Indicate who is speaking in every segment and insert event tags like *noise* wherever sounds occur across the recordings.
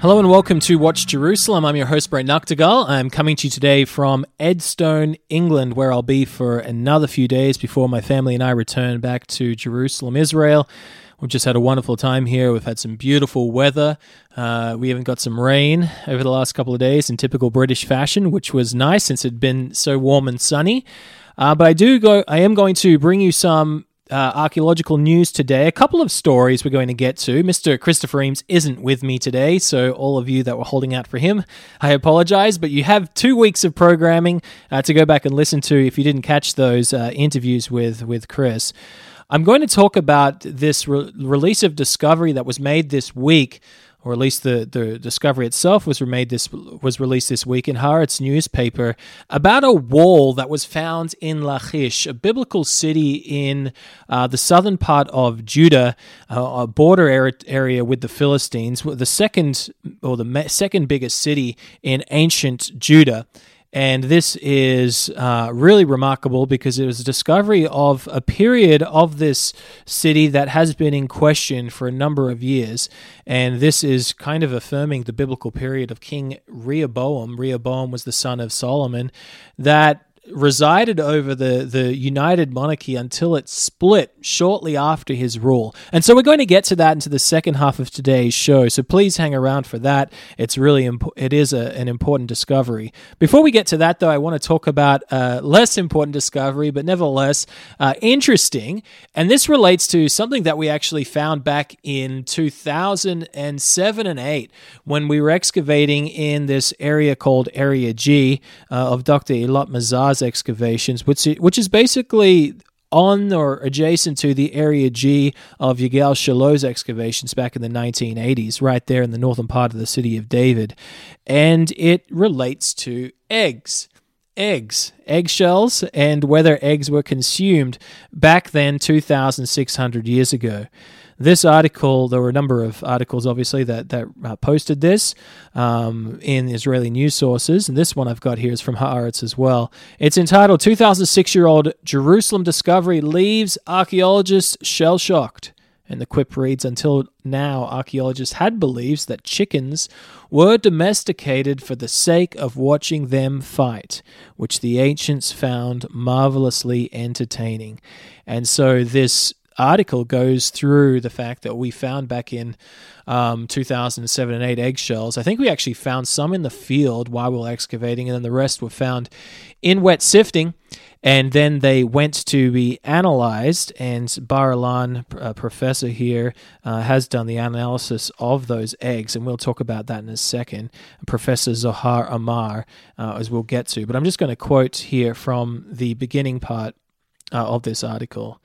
Speaker 1: Hello and welcome to Watch Jerusalem. I'm your host, Brent Nagtegaal. I'm coming to you today from Edstone, England, where I'll be for another few days before my family and I return back to Jerusalem, Israel. We've just had a wonderful time here. We've had some beautiful weather. Uh, we even got some rain over the last couple of days in typical British fashion, which was nice since it had been so warm and sunny. Uh, but I do go. I am going to bring you some uh, archaeological news today. A couple of stories we're going to get to. Mr. Christopher Eames isn't with me today, so all of you that were holding out for him, I apologize, but you have two weeks of programming uh, to go back and listen to if you didn't catch those uh, interviews with, with Chris. I'm going to talk about this re- release of Discovery that was made this week or at least the, the discovery itself was made this was released this week in Haaretz newspaper about a wall that was found in Lachish, a biblical city in uh, the southern part of Judah, uh, a border area with the Philistines, the second or the second biggest city in ancient Judah. And this is uh, really remarkable because it was a discovery of a period of this city that has been in question for a number of years. And this is kind of affirming the biblical period of King Rehoboam. Rehoboam was the son of Solomon that resided over the, the United Monarchy until it split shortly after his rule. And so we're going to get to that into the second half of today's show. So please hang around for that. It's really it is a, an important discovery. Before we get to that, though, I want to talk about a less important discovery, but nevertheless uh, interesting. And this relates to something that we actually found back in 2007 and 8 when we were excavating in this area called Area G uh, of Dr. Eilat Mazar's excavations, which which is basically on or adjacent to the area G of Yigal Shiloh's excavations back in the 1980s, right there in the northern part of the city of David. And it relates to eggs. Eggs, eggshells, and whether eggs were consumed back then 2,600 years ago. This article, there were a number of articles, obviously, that, that uh, posted this um, in Israeli news sources. And this one I've got here is from Haaretz as well. It's entitled 2006 year old Jerusalem Discovery Leaves Archaeologists Shell Shocked. And the quip reads Until now, archaeologists had beliefs that chickens were domesticated for the sake of watching them fight, which the ancients found marvelously entertaining. And so, this article goes through the fact that we found back in um, 2007 and 8 eggshells. I think we actually found some in the field while we were excavating, and then the rest were found in wet sifting. And then they went to be analyzed, and Bar-Ilan, a professor here, uh, has done the analysis of those eggs, and we'll talk about that in a second. Professor Zohar Amar, uh, as we'll get to. But I'm just going to quote here from the beginning part uh, of this article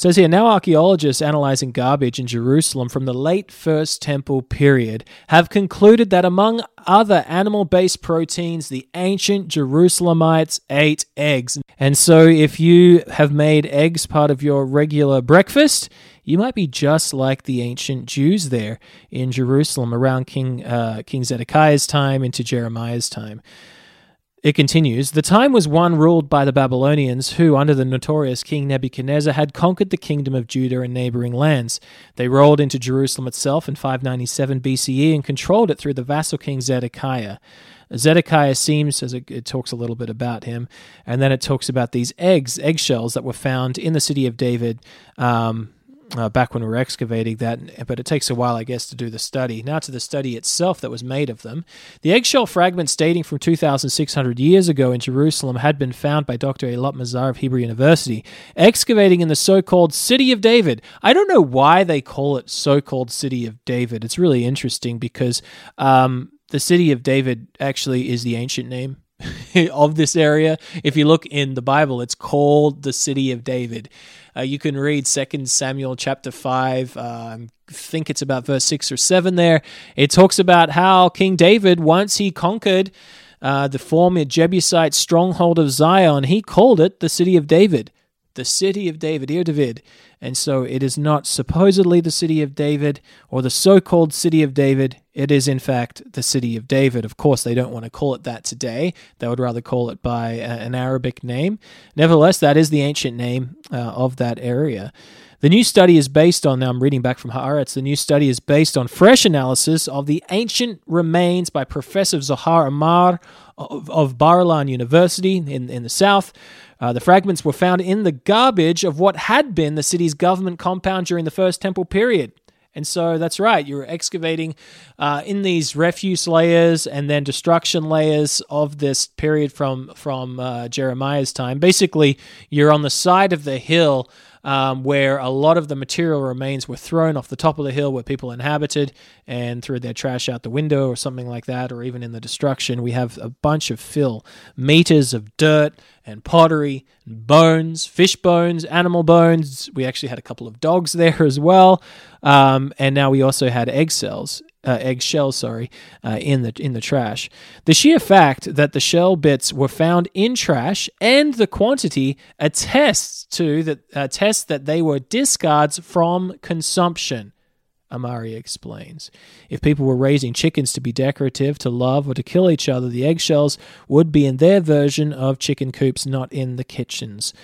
Speaker 1: says here now archaeologists analyzing garbage in Jerusalem from the late First Temple period have concluded that among other animal based proteins, the ancient Jerusalemites ate eggs. And so if you have made eggs part of your regular breakfast, you might be just like the ancient Jews there in Jerusalem around King, uh, King Zedekiah's time into Jeremiah's time. It continues The time was one ruled by the Babylonians, who, under the notorious King Nebuchadnezzar, had conquered the kingdom of Judah and neighboring lands. They rolled into Jerusalem itself in 597 BCE and controlled it through the vassal king Zedekiah. Zedekiah seems, as it, it, talks a little bit about him, and then it talks about these eggs, eggshells that were found in the city of David. Um, uh, back when we were excavating that, but it takes a while, I guess, to do the study. Now to the study itself that was made of them. The eggshell fragments dating from 2,600 years ago in Jerusalem had been found by Dr. Eilat Mazar of Hebrew University, excavating in the so called City of David. I don't know why they call it so called City of David. It's really interesting because um, the City of David actually is the ancient name *laughs* of this area. If you look in the Bible, it's called the City of David. Uh, you can read Second Samuel chapter 5. Uh, I think it's about verse 6 or 7 there. It talks about how King David, once he conquered uh, the former Jebusite stronghold of Zion, he called it the city of David. The city of David, Ir David. And so it is not supposedly the city of David or the so called city of David. It is, in fact, the city of David. Of course, they don't want to call it that today. They would rather call it by an Arabic name. Nevertheless, that is the ancient name uh, of that area. The new study is based on, now I'm reading back from Haaretz, the new study is based on fresh analysis of the ancient remains by Professor Zohar Amar of, of Bar-Ilan University in, in the south. Uh, the fragments were found in the garbage of what had been the city's government compound during the First Temple period. And so that's right, you're excavating uh, in these refuse layers and then destruction layers of this period from, from uh, Jeremiah's time. Basically, you're on the side of the hill um, where a lot of the material remains were thrown off the top of the hill where people inhabited and threw their trash out the window or something like that, or even in the destruction. We have a bunch of fill, meters of dirt and pottery, and bones, fish bones, animal bones. We actually had a couple of dogs there *laughs* as well. Um, and now we also had egg cells uh, egg shells, sorry, uh, in the in the trash. The sheer fact that the shell bits were found in trash and the quantity attests to that attests that they were discards from consumption. Amari explains. If people were raising chickens to be decorative, to love, or to kill each other, the eggshells would be in their version of chicken coops, not in the kitchens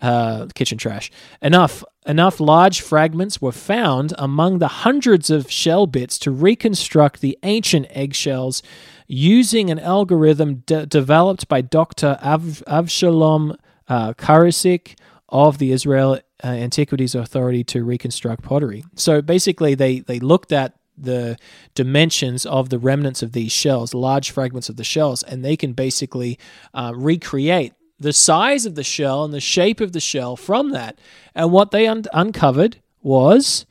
Speaker 1: uh, kitchen trash. Enough enough large fragments were found among the hundreds of shell bits to reconstruct the ancient eggshells using an algorithm de- developed by Dr. Av- Avshalom uh, Karasik of the Israel uh, Antiquities Authority to reconstruct pottery. So basically, they, they looked at the dimensions of the remnants of these shells, large fragments of the shells, and they can basically uh, recreate the size of the shell and the shape of the shell from that. And what they un- uncovered was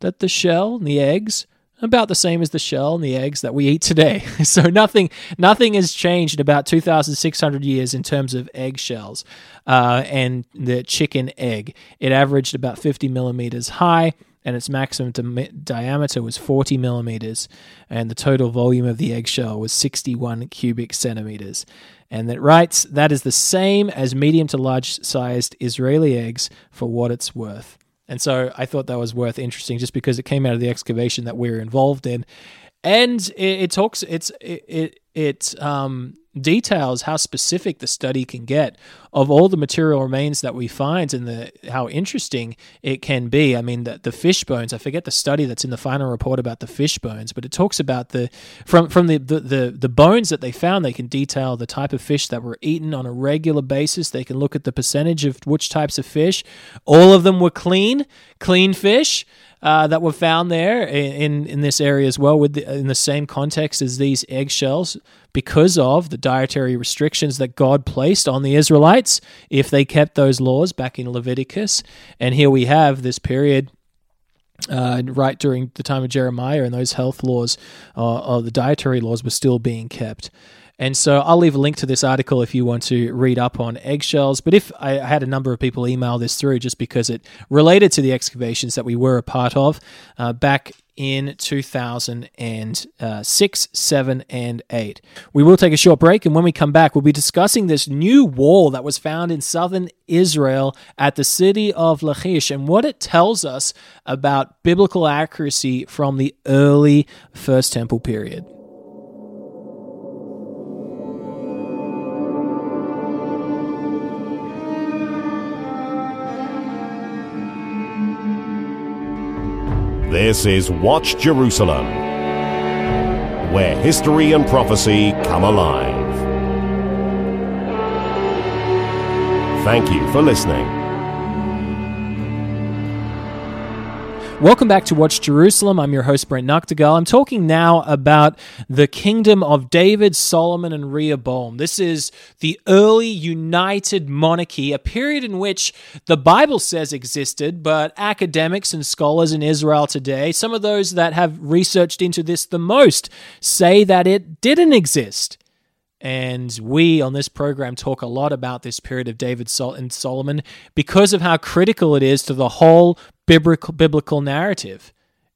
Speaker 1: that the shell and the eggs about the same as the shell and the eggs that we eat today. *laughs* so nothing nothing has changed in about 2,600 years in terms of egg shells uh, and the chicken egg. It averaged about 50 millimeters high and its maximum di- diameter was 40 millimeters, and the total volume of the eggshell was 61 cubic centimeters. And that writes that is the same as medium to large sized Israeli eggs for what it's worth. And so I thought that was worth interesting just because it came out of the excavation that we are involved in. And it, it talks, it's, it, it, it um, details how specific the study can get of all the material remains that we find and the how interesting it can be. I mean, the, the fish bones. I forget the study that's in the final report about the fish bones, but it talks about the from from the the, the, the bones that they found. They can detail the type of fish that were eaten on a regular basis. They can look at the percentage of which types of fish. All of them were clean, clean fish uh, that were found there in, in this area as well, with the, in the same context as these eggshells, because of the dietary restrictions that God placed on the Israelites if they kept those laws back in Leviticus. And here we have this period uh, right during the time of Jeremiah, and those health laws, uh, or the dietary laws, were still being kept. And so I'll leave a link to this article if you want to read up on eggshells. But if I had a number of people email this through just because it related to the excavations that we were a part of uh, back in 2006, 7, and 8. We will take a short break, and when we come back, we'll be discussing this new wall that was found in southern Israel at the city of Lachish and what it tells us about biblical accuracy from the early First Temple period.
Speaker 2: This is Watch Jerusalem, where history and prophecy come alive. Thank you for listening.
Speaker 1: Welcome back to Watch Jerusalem. I'm your host, Brent Nagtegaal. I'm talking now about the kingdom of David, Solomon, and Rehoboam. This is the early united monarchy, a period in which the Bible says existed, but academics and scholars in Israel today, some of those that have researched into this the most, say that it didn't exist. And we on this program talk a lot about this period of David and Solomon because of how critical it is to the whole biblical, biblical narrative.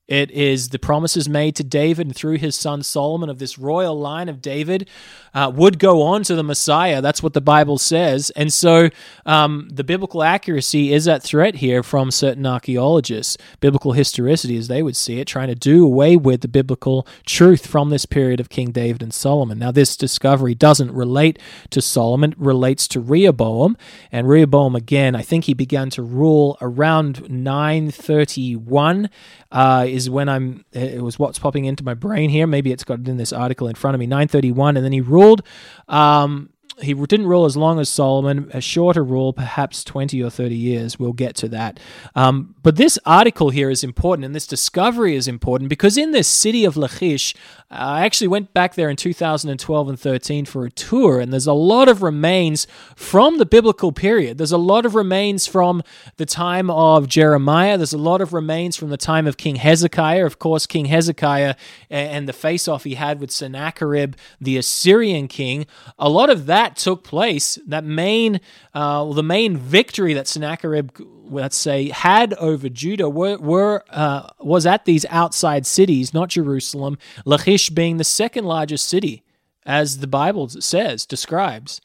Speaker 1: It is the promises made to David and through his son Solomon of this royal line of David uh, would go on to the Messiah. That's what the Bible says. And so um, the biblical accuracy is at threat here from certain archaeologists, biblical historicity as they would see it, trying to do away with the biblical truth from this period of King David and Solomon. Now, this discovery doesn't relate to Solomon, it relates to Rehoboam. And Rehoboam, again, I think he began to rule around 931 uh, is when I'm. It was what's popping into my brain here. Maybe it's got in this article in front of me. 931, and then he ruled. Um, he didn't rule as long as Solomon, a shorter rule, perhaps 20 or 30 years. We'll get to that. Um, but this article here is important and this discovery is important because in this city of Lachish, I actually went back there in 2012 and 13 for a tour, and there's a lot of remains from the biblical period. There's a lot of remains from the time of Jeremiah. There's a lot of remains from the time of King Hezekiah. Of course, King Hezekiah and the face off he had with Sennacherib, the Assyrian king. A lot of that took place. That main, uh, the main victory that Sennacherib let's say, had over Judah were, were uh, was at these outside cities, not Jerusalem. Lachish being the second largest city, as the Bible says, describes,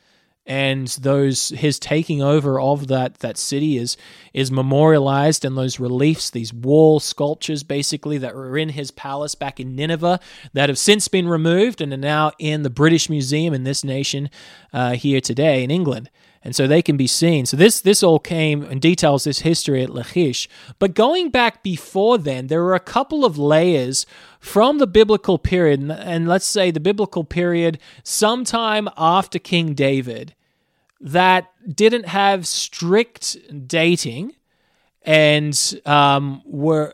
Speaker 1: and those his taking over of that that city is is memorialized in those reliefs, these wall sculptures, basically that were in his palace back in Nineveh, that have since been removed and are now in the British Museum in this nation uh, here today in England and so they can be seen. So this this all came and details this history at Lachish. But going back before then, there were a couple of layers from the biblical period, and let's say the biblical period sometime after King David, that didn't have strict dating and um, were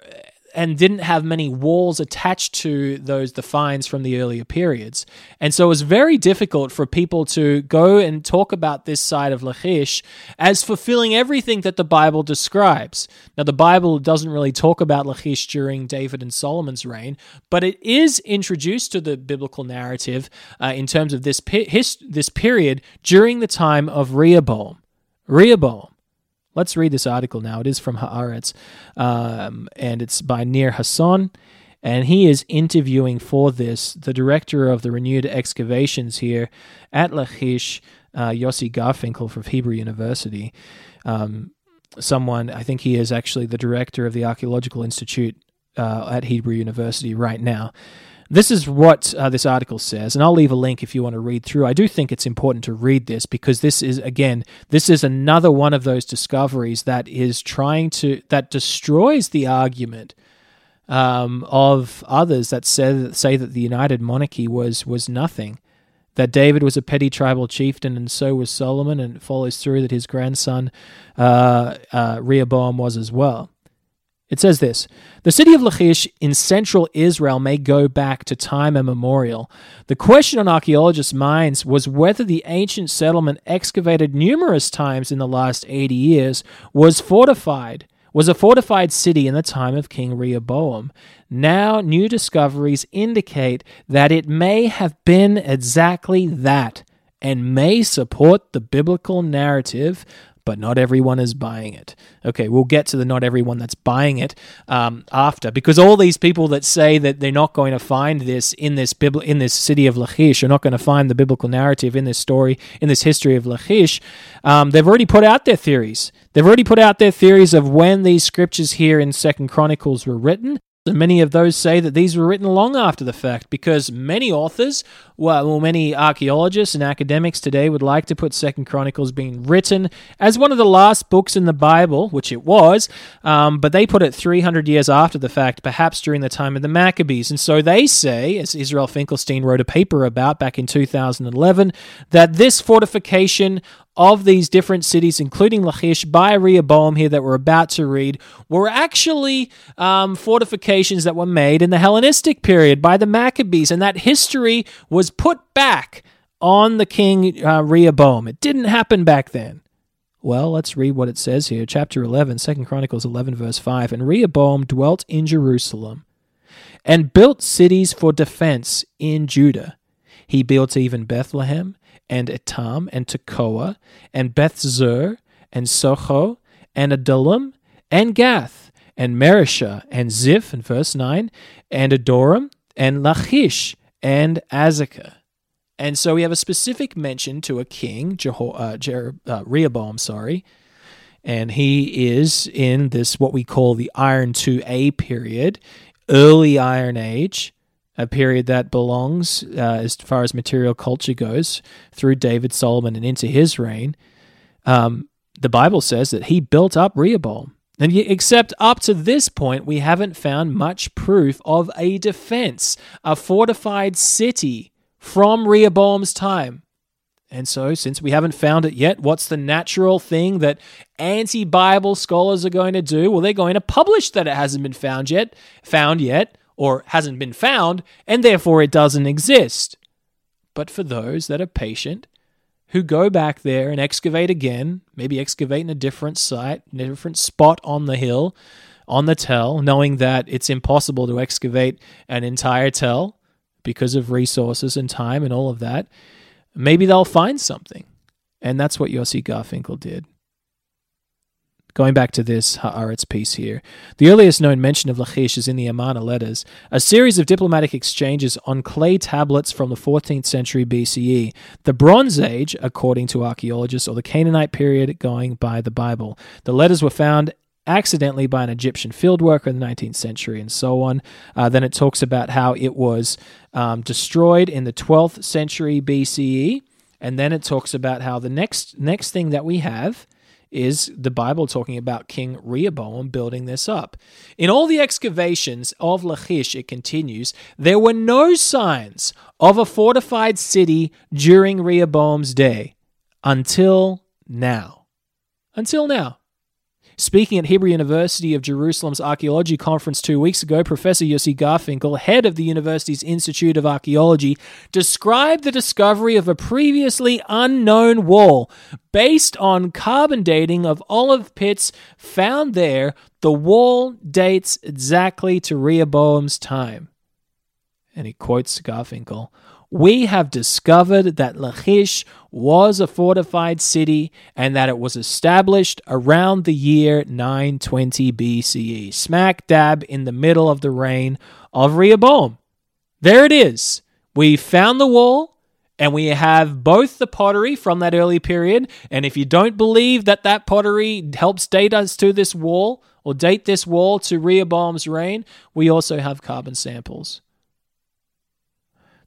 Speaker 1: and didn't have many walls attached to those the finds from the earlier periods. And so it was very difficult for people to go and talk about this side of Lachish as fulfilling everything that the Bible describes. Now the Bible doesn't really talk about Lachish during David and Solomon's reign, but it is introduced to the biblical narrative uh, in terms of this his, this period during the time of Rehoboam. Rehoboam. Let's read this article now. It is from Haaretz, um, and it's by Nir Hassan. And he is interviewing for this the director of the renewed excavations here at Lachish, uh, Yossi Garfinkel from Hebrew University. Um, someone, I think he is actually the director of the Archaeological Institute uh, at Hebrew University right now. This is what uh, this article says, and I'll leave a link if you want to read through. I do think it's important to read this because this is, again, this is another one of those discoveries that is trying to, that destroys the argument um, of others that say, say that the United Monarchy was, was nothing that David was a petty tribal chieftain, and so was Solomon, and it follows through that his grandson uh, uh, Rehoboam was as well. It says this The city of Lachish in central Israel may go back to time immemorial. The question on archaeologists' minds was whether the ancient settlement excavated numerous times in the last 80 years was fortified, was a fortified city in the time of King Rehoboam. Now, new discoveries indicate that it may have been exactly that and may support the biblical narrative but not everyone is buying it. Okay, we'll get to the not everyone that's buying it um, after, because all these people that say that they're not going to find this in this Bibli- in this city of Lachish, are not going to find the biblical narrative in this story, in this history of Lachish, um, they've already put out their theories. They've already put out their theories of when these scriptures here in Second Chronicles were written. And many of those say that these were written long after the fact because many authors, well, many archaeologists and academics today would like to put Second Chronicles being written as one of the last books in the Bible, which it was, um, but they put it 300 years after the fact, perhaps during the time of the Maccabees. And so they say, as Israel Finkelstein wrote a paper about back in 2011, that this fortification of these different cities, including Lachish, by Rehoboam here that we're about to read, were actually um, fortifications that were made in the Hellenistic period by the Maccabees, and that history was put back on the king uh, Rehoboam. It didn't happen back then. Well, let's read what it says here. Chapter 11, 2 Chronicles 11, verse 5. And Rehoboam dwelt in Jerusalem and built cities for defense in Judah. He built even Bethlehem and Etam and Tekoa and Beth Zur and Socho and Adullam and Gath and Mareshah and Ziph in verse 9 and Adoram and Lachish and Azekah. And so we have a specific mention to a king, Jeho- uh, Jer- uh, Rehoboam, sorry, and he is in this what we call the Iron 2A period, early Iron Age, a period that belongs, uh, as far as material culture goes, through David, Solomon, and into his reign. Um, the Bible says that he built up Rehoboam. And yet, except up to this point, we haven't found much proof of a defense, a fortified city from Rehoboam's time. And so, since we haven't found it yet, what's the natural thing that anti Bible scholars are going to do? Well, they're going to publish that it hasn't been found yet, found yet, or hasn't been found, and therefore it doesn't exist. But for those that are patient, who go back there and excavate again, maybe excavate in a different site, in a different spot on the hill, on the tell, knowing that it's impossible to excavate an entire tell because of resources and time and all of that maybe they'll find something. And that's what Yossi Garfinkel did. Going back to this Haaretz piece here, the earliest known mention of Lachish is in the Amarna letters, a series of diplomatic exchanges on clay tablets from the 14th century BCE, the Bronze Age, according to archaeologists, or the Canaanite period going by the Bible. The letters were found accidentally by an Egyptian field worker in the 19th century and so on. Uh, then it talks about how it was um, destroyed in the 12th century BCE. And then it talks about how the next next thing that we have is the Bible talking about King Rehoboam building this up. In all the excavations of Lachish, it continues, there were no signs of a fortified city during Rehoboam's day until now. Until now. Speaking at Hebrew University of Jerusalem's Archaeology Conference two weeks ago, Professor Yossi Garfinkel, head of the university's Institute of Archaeology, described the discovery of a previously unknown wall. Based on carbon dating of olive pits found there, the wall dates exactly to Rehoboam's time. And he quotes Garfinkel we have discovered that Lachish was a fortified city and that it was established around the year 920 BCE, smack dab in the middle of the reign of Rehoboam. There it is. We found the wall and we have both the pottery from that early period. And if you don't believe that that pottery helps date us to this wall or date this wall to Rehoboam's reign, we also have carbon samples.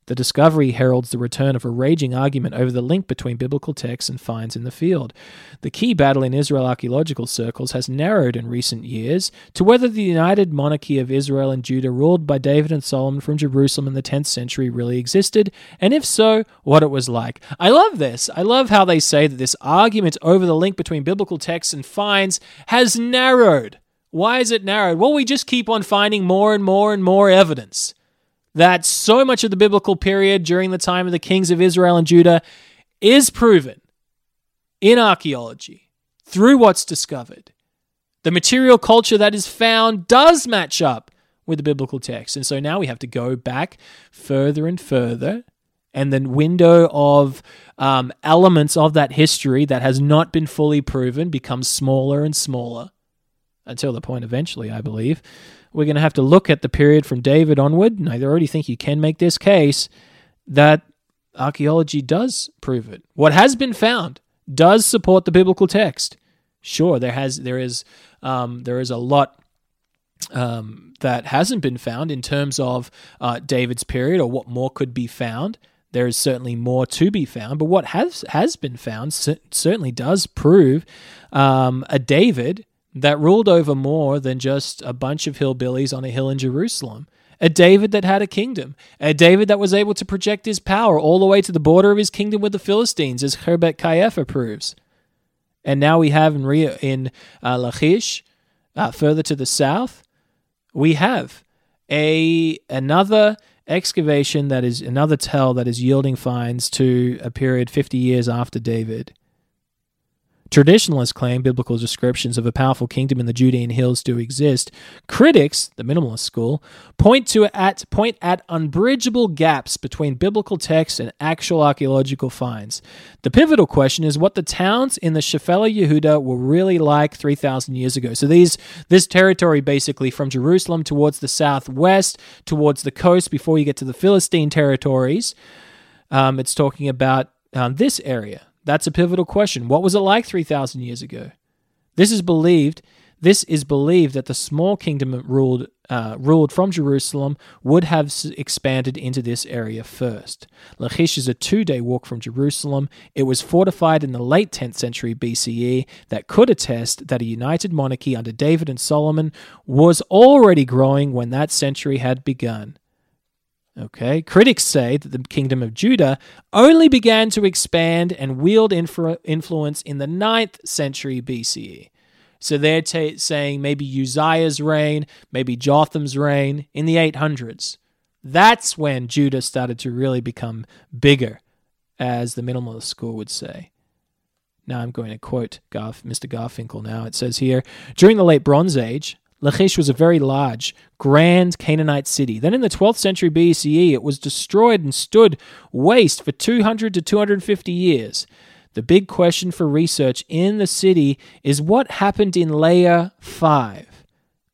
Speaker 1: The discovery heralds the return of a raging argument over the link between biblical texts and finds in the field. The key battle in Israel archaeological circles has narrowed in recent years to whether the united monarchy of Israel and Judah, ruled by David and Solomon from Jerusalem in the 10th century, really existed, and if so, what it was like. I love this. I love how they say that this argument over the link between biblical texts and finds has narrowed. Why is it narrowed? Well, we just keep on finding more and more and more evidence that so much of the biblical period during the time of the kings of Israel and Judah is proven in archaeology through what's discovered. The material culture that is found does match up with the biblical text. And so now we have to go back further and further. And the window of um, elements of that history that has not been fully proven becomes smaller and smaller until the point eventually, I believe, we're going to have to look at the period from David onward. And I already think you can make this case that archaeology does prove it. What has been found does support the biblical text. Sure, there has there is um, there is a lot um, that hasn't been found in terms of uh, David's period or what more could be found. There is certainly more to be found, but what has has been found certainly does prove um, a David that ruled over more than just a bunch of hillbillies on a hill in Jerusalem. A David that had a kingdom. A David that was able to project his power all the way to the border of his kingdom with the Philistines, as Khirbet Qeiyafa proves. And now we have in, Rio, in uh, Lachish, uh, further to the south, we have a another excavation that is another tell that is yielding finds to a period 50 years after David. Traditionalists claim biblical descriptions of a powerful kingdom in the Judean hills do exist. Critics, the minimalist school, point to at point at unbridgeable gaps between biblical texts and actual archaeological finds. The pivotal question is what the towns in the Shephelah Yehuda were really like 3000 years ago. So these this territory basically from Jerusalem towards the southwest, towards the coast before you get to the Philistine territories. Um, it's talking about um, this area that's a pivotal question. What was it like 3,000 years ago? This is believed. This is believed that the small kingdom ruled uh, ruled from Jerusalem would have expanded into this area first. Lachish is a two-day walk from Jerusalem. It was fortified in the late 10th century BCE that could attest that a united monarchy under David and Solomon was already growing when that century had begun. Okay, critics say that the kingdom of Judah only began to expand and wield infra- influence in the 9th century BCE. So they're t- saying maybe Uzziah's reign, maybe Jotham's reign in the 800s. That's when Judah started to really become bigger, as the minimalist school would say. Now I'm going to quote Garf- Mr. Garfinkel now. It says here During the late Bronze Age, Lachish was a very large, grand Canaanite city. Then in the 12th century BCE, it was destroyed and stood waste for 200 to 250 years. The big question for research in the city is what happened in layer 5.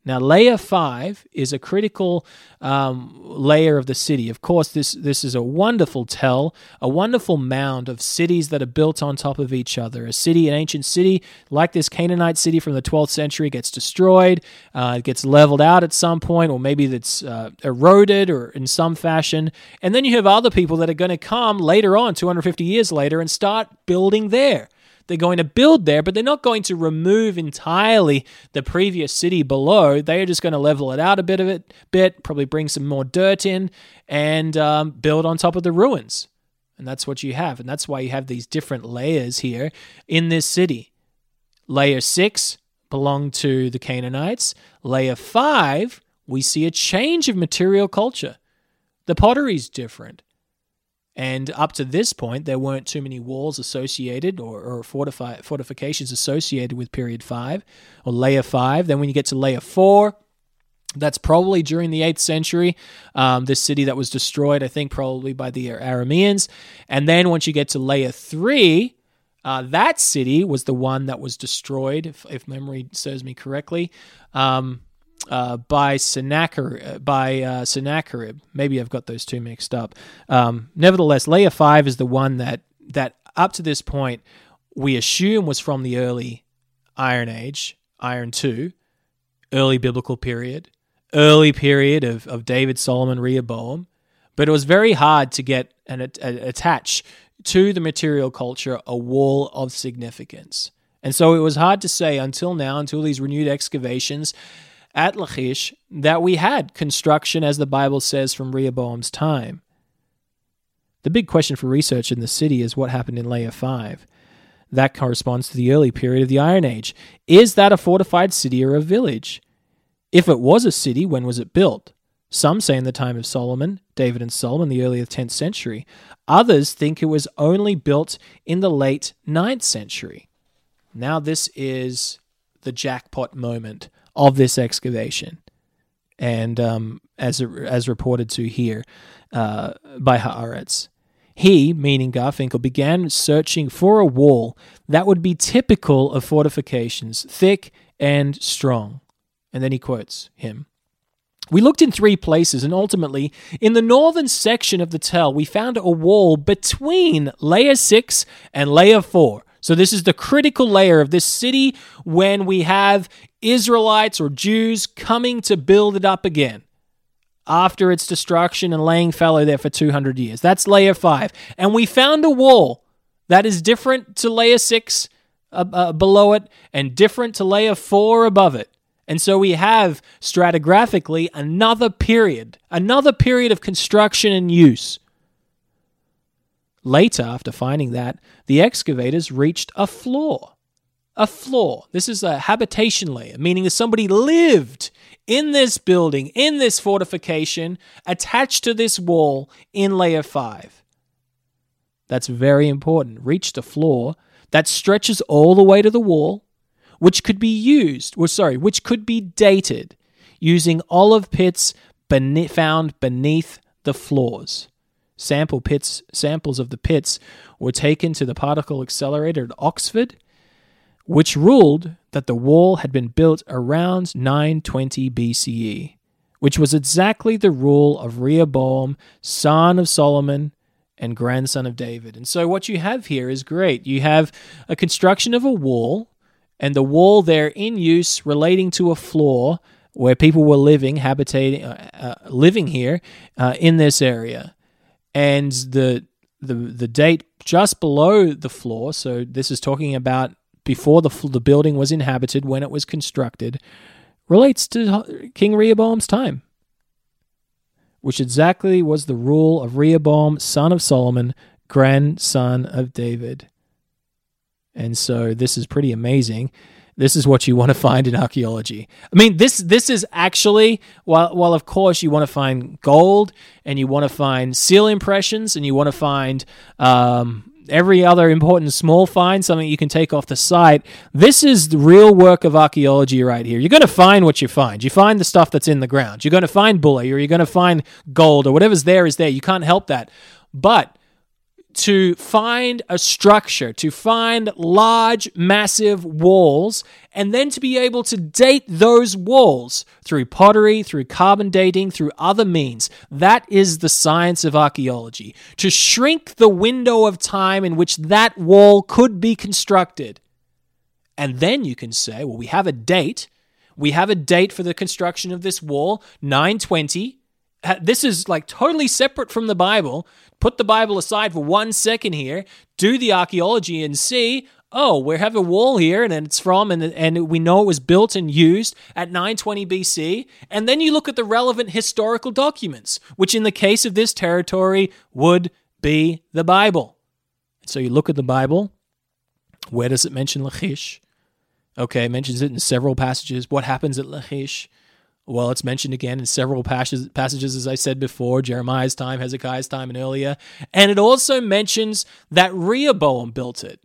Speaker 1: Now, layer five is a critical um, layer of the city. Of course, this this is a wonderful tell, a wonderful mound of cities that are built on top of each other. A city, an ancient city like this Canaanite city from the 12th century, gets destroyed, uh, it gets leveled out at some point, or maybe it's uh, eroded or in some fashion. And then you have other people that are going to come later on, 250 years later, and start building there. They're going to build there, but they're not going to remove entirely the previous city below. They are just going to level it out a bit of it, bit, probably bring some more dirt in, and um, build on top of the ruins. And that's what you have. And that's why you have these different layers here in this city. Layer six belonged to the Canaanites. Layer five, we see a change of material culture. The pottery's different. And up to this point, there weren't too many walls associated or, or fortifications associated with period five or layer five. Then when you get to layer four, that's probably during the 8th century. Um, this city that was destroyed, I think, probably by the Arameans. And then once you get to layer three, uh, that city was the one that was destroyed, if, if memory serves me correctly. Um, uh, by Sennacherib, uh, by uh, Sennacherib. Maybe I've got those two mixed up. Um, nevertheless, layer five is the one that that up to this point we assume was from the early Iron Age, Iron Two, early biblical period, early period of, of David, Solomon, Rehoboam. But it was very hard to get and attach to the material culture a wall of significance. And so it was hard to say until now, until these renewed excavations, at Lachish that we had construction, as the Bible says, from Rehoboam's time. The big question for research in the city is what happened in Layer 5. That corresponds to the early period of the Iron Age. Is that a fortified city or a village? If it was a city, when was it built? Some say in the time of Solomon, David and Solomon, the early 10th century. Others think it was only built in the late 9th century. Now, this is the jackpot moment of this excavation. And um, as, as reported to here uh, by Haaretz, he, meaning Garfinkel, began searching for a wall that would be typical of fortifications, thick and strong. And then he quotes him. We looked in three places, and ultimately, in the northern section of the tell, we found a wall between layer 6 and layer 4. So, this is the critical layer of this city when we have Israelites or Jews coming to build it up again after its destruction and laying fallow there for 200 years. That's layer 5. And we found a wall that is different to layer 6 uh, uh, below it and different to layer 4 above it. And so we have stratigraphically another period, another period of construction and use. Later, after finding that, the excavators reached a floor a floor. This is a habitation layer, meaning that somebody lived in this building, in this fortification, attached to this wall in layer 5. That's very important. Reached a floor. that stretches all the way to the wall, which could be used, or sorry, which could be dated using olive pits found beneath the floors. Sample pits, samples of the pits were taken to the particle accelerator at Oxford, which ruled that the wall had been built around 920 BCE, which was exactly the rule of Rehoboam, son of Solomon and grandson of David. And so what you have here is great. You have a construction of a wall, and the wall there in use relating to a floor where people were living, habitating, uh, uh, living here uh, in this area, and the the the date just below the floor. So this is talking about before the the building was inhabited when it was constructed, relates to King Rehoboam's time which exactly was the rule of Rehoboam, son of Solomon, grandson of David. And so this is pretty amazing. This is what you want to find in archaeology. I mean, this this is actually while while of course you want to find gold and you want to find seal impressions and you want to find um, every other important small find, something you can take off the site. This is the real work of archaeology right here. You're going to find what you find. You find the stuff that's in the ground. You're going to find bullae or you're going to find gold or whatever's there is there. You can't help that. But to find a structure, to find large, massive walls, and then to be able to date those walls through pottery, through carbon dating, through other means. That is the science of archaeology. To shrink the window of time in which that wall could be constructed. And then you can say, well, we have a date. We have a date for the construction of this wall, 920. This is like totally separate from the Bible put the Bible aside for one second here, do the archaeology and see, oh, we have a wall here and it's from, and, and we know it was built and used at 920 BC. And then you look at the relevant historical documents, which in the case of this territory would be the Bible. So you look at the Bible. Where does it mention Lachish? Okay, it mentions it in several passages. What happens at Lachish? Well, it's mentioned again in several passages, passages, as I said before, Jeremiah's time, Hezekiah's time, and earlier. And it also mentions that Rehoboam built it.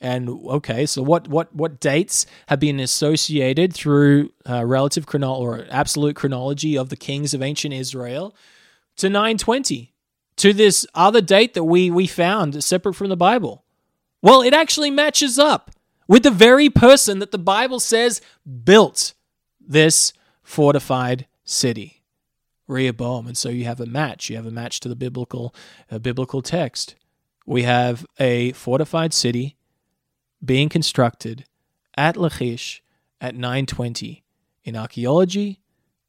Speaker 1: And okay, so what what what dates have been associated through uh, relative chronology or absolute chronology of the kings of ancient Israel to 920 to this other date that we we found separate from the Bible? Well, it actually matches up with the very person that the Bible says built this fortified city, Rehoboam. And so you have a match. You have a match to the biblical uh, biblical text. We have a fortified city being constructed at Lachish at 920 in archaeology,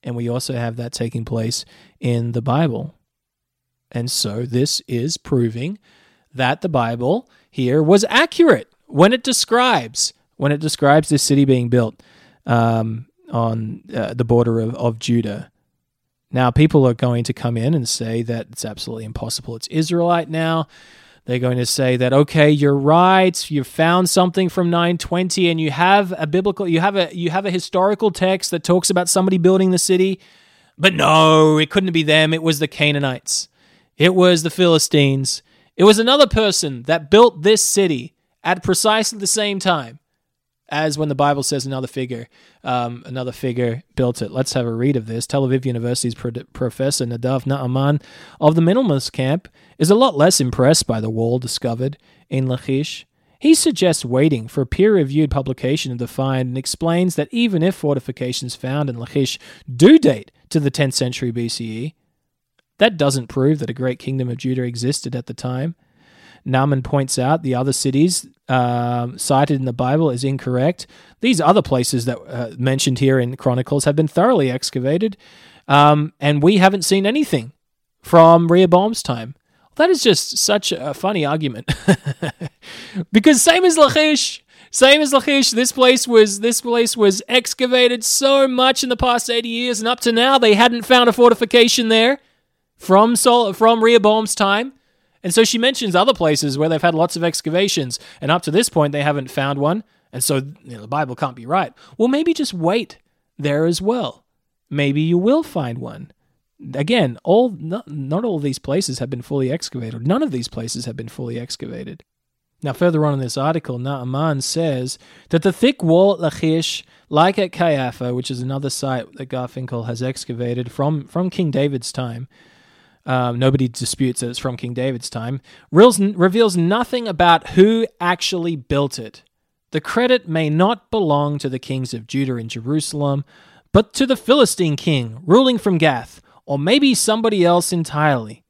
Speaker 1: and we also have that taking place in the Bible. And so this is proving that the Bible here was accurate when it describes when it describes this city being built. Um, on uh, the border of, of Judah. Now, people are going to come in and say that it's absolutely impossible. It's Israelite now. They're going to say that okay, you're right. You found something from 920, and you have a biblical, you have a you have a historical text that talks about somebody building the city. But no, it couldn't be them. It was the Canaanites. It was the Philistines. It was another person that built this city at precisely the same time as when the Bible says another figure, um, another figure built it. Let's have a read of this. Tel Aviv University's pro- professor Nadav Naaman of the minimalist camp is a lot less impressed by the wall discovered in Lachish. He suggests waiting for a peer reviewed publication of the find and explains that even if fortifications found in Lachish do date to the 10th century BCE, that doesn't prove that a great kingdom of Judah existed at the time. Naaman points out the other cities um, cited in the Bible is incorrect. These other places that uh, mentioned here in Chronicles have been thoroughly excavated, um, and we haven't seen anything from Rehoboam's time. That is just such a funny argument, *laughs* because same as Lachish, same as Lachish, this place was this place was excavated so much in the past eighty years, and up to now they hadn't found a fortification there from Sol- from Rehoboam's time. And so she mentions other places where they've had lots of excavations, and up to this point they haven't found one, and so you know, the Bible can't be right. Well, maybe just wait there as well. Maybe you will find one. Again, all not, not all these places have been fully excavated. None of these places have been fully excavated. Now, further on in this article, Naaman says that the thick wall at Lachish, like at Qeiyafa, which is another site that Garfinkel has excavated from, from King David's time, um, nobody disputes that it's from King David's time, reveals, reveals nothing about who actually built it. The credit may not belong to the kings of Judah and Jerusalem, but to the Philistine king ruling from Gath, or maybe somebody else entirely.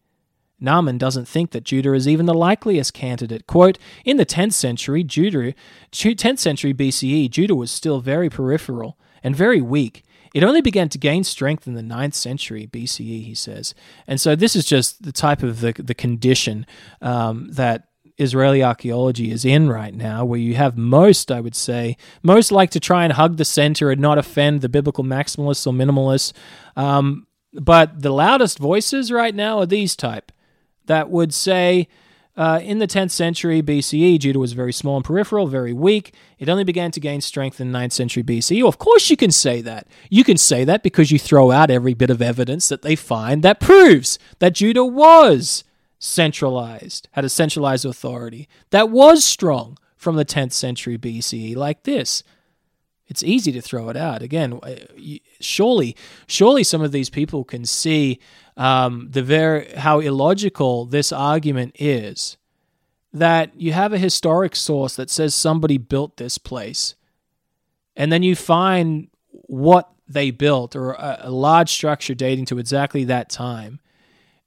Speaker 1: Naaman doesn't think that Judah is even the likeliest candidate. Quote, in the 10th century, Judah, 10th century BCE, Judah was still very peripheral and very weak. It only began to gain strength in the 9th century BCE, he says. And so this is just the type of the, the condition um, that Israeli archaeology is in right now, where you have most, I would say, most like to try and hug the center and not offend the biblical maximalists or minimalists. Um, but the loudest voices right now are these type that would say, uh, in the 10th century BCE, Judah was very small and peripheral, very weak. It only began to gain strength in the 9th century BCE. Of course, you can say that. You can say that because you throw out every bit of evidence that they find that proves that Judah was centralized, had a centralized authority that was strong from the 10th century BCE, like this. It's easy to throw it out. Again, uh, surely, surely some of these people can see um, the very how illogical this argument is. That you have a historic source that says somebody built this place, and then you find what they built or a, a large structure dating to exactly that time,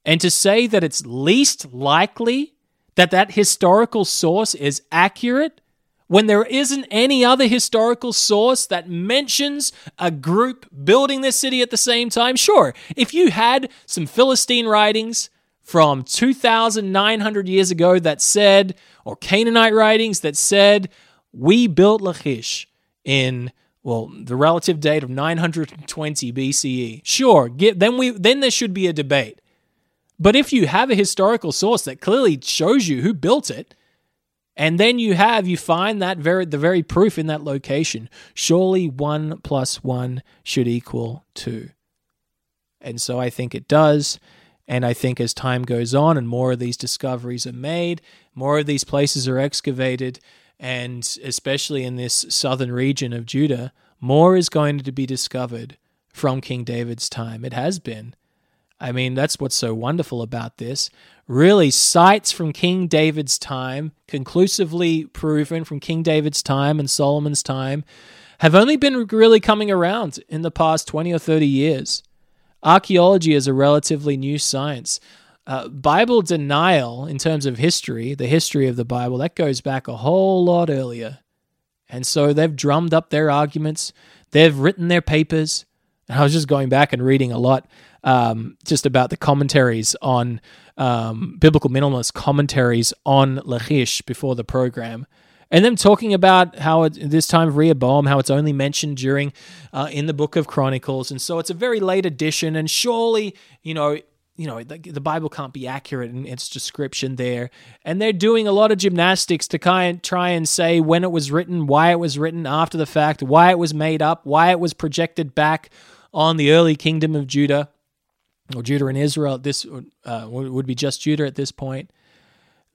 Speaker 1: and to say that it's least likely that that historical source is accurate when there isn't any other historical source that mentions a group building this city at the same time? Sure, if you had some Philistine writings from 2,900 years ago that said, or Canaanite writings that said, we built Lachish in well the relative date of 920 BCE. Sure, get, then we then there should be a debate. But if you have a historical source that clearly shows you who built it, and then you have, you find that very, the very proof in that location. Surely one plus one should equal two. And so I think it does. And I think as time goes on and more of these discoveries are made, more of these places are excavated, and especially in this southern region of Judah, more is going to be discovered from King David's time. It has been. I mean, that's what's so wonderful about this. Really, sites from King David's time, conclusively proven from King David's time and Solomon's time, have only been really coming around in the past 20 or 30 years. Archaeology is a relatively new science. Uh, Bible denial, in terms of history, the history of the Bible, that goes back a whole lot earlier. And so they've drummed up their arguments, they've written their papers. And I was just going back and reading a lot um, just about the commentaries on um, biblical minimalist commentaries on Lachish before the program. And them talking about how it, this time of Rehoboam, how it's only mentioned during uh, in the book of Chronicles, and so it's a very late edition. And surely, you know, you know, the, the, Bible can't be accurate in its description there. And they're doing a lot of gymnastics to kind of try and say when it was written, why it was written after the fact, why it was made up, why it was projected back on the early kingdom of Judah or Judah and Israel. This uh, would be just Judah at this point.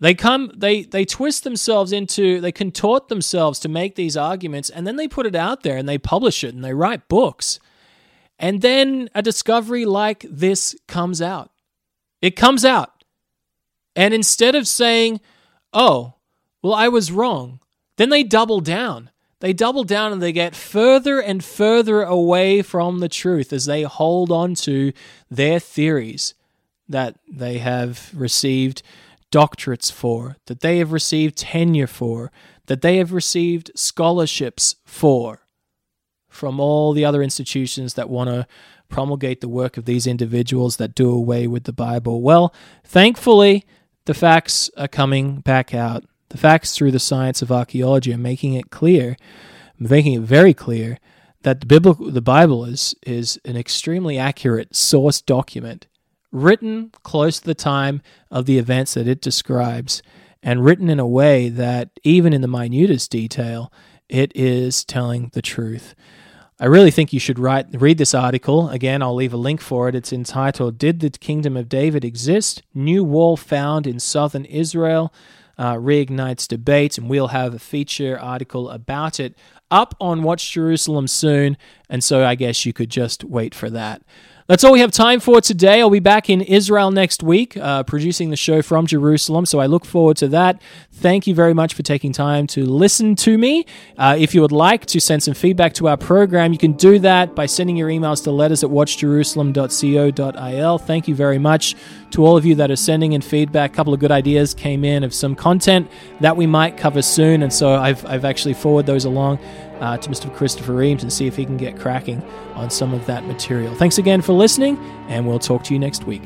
Speaker 1: They come, they they twist themselves into, they contort themselves to make these arguments, and then they put it out there and they publish it and they write books, and then a discovery like this comes out. It comes out, and instead of saying, "Oh, well, I was wrong," then they double down they double down and they get further and further away from the truth as they hold on to their theories that they have received doctorates for, that they have received tenure for, that they have received scholarships for from all the other institutions that want to promulgate the work of these individuals that do away with the Bible. Well, thankfully, the facts are coming back out the facts through the science of archaeology are making it clear, making it very clear that the biblical the Bible is is an extremely accurate source document written close to the time of the events that it describes and written in a way that even in the minutest detail it is telling the truth. I really think you should write read this article. Again, I'll leave a link for it. It's entitled Did the Kingdom of David Exist? New Wall Found in Southern Israel uh, reignites debate, and we'll have a feature article about it up on Watch Jerusalem soon. And so I guess you could just wait for that. That's all we have time for today. I'll be back in Israel next week, uh, producing the show from Jerusalem. So I look forward to that. Thank you very much for taking time to listen to me. Uh, if you would like to send some feedback to our program, you can do that by sending your emails to letters at watchjerusalem.co.il. Thank you very much to all of you that are sending in feedback. A couple of good ideas came in of some content that we might cover soon. And so I've, I've actually forwarded those along uh, to Mr. Christopher Eames and see if he can get cracking on some of that material. Thanks again for listening, and we'll talk to you next week.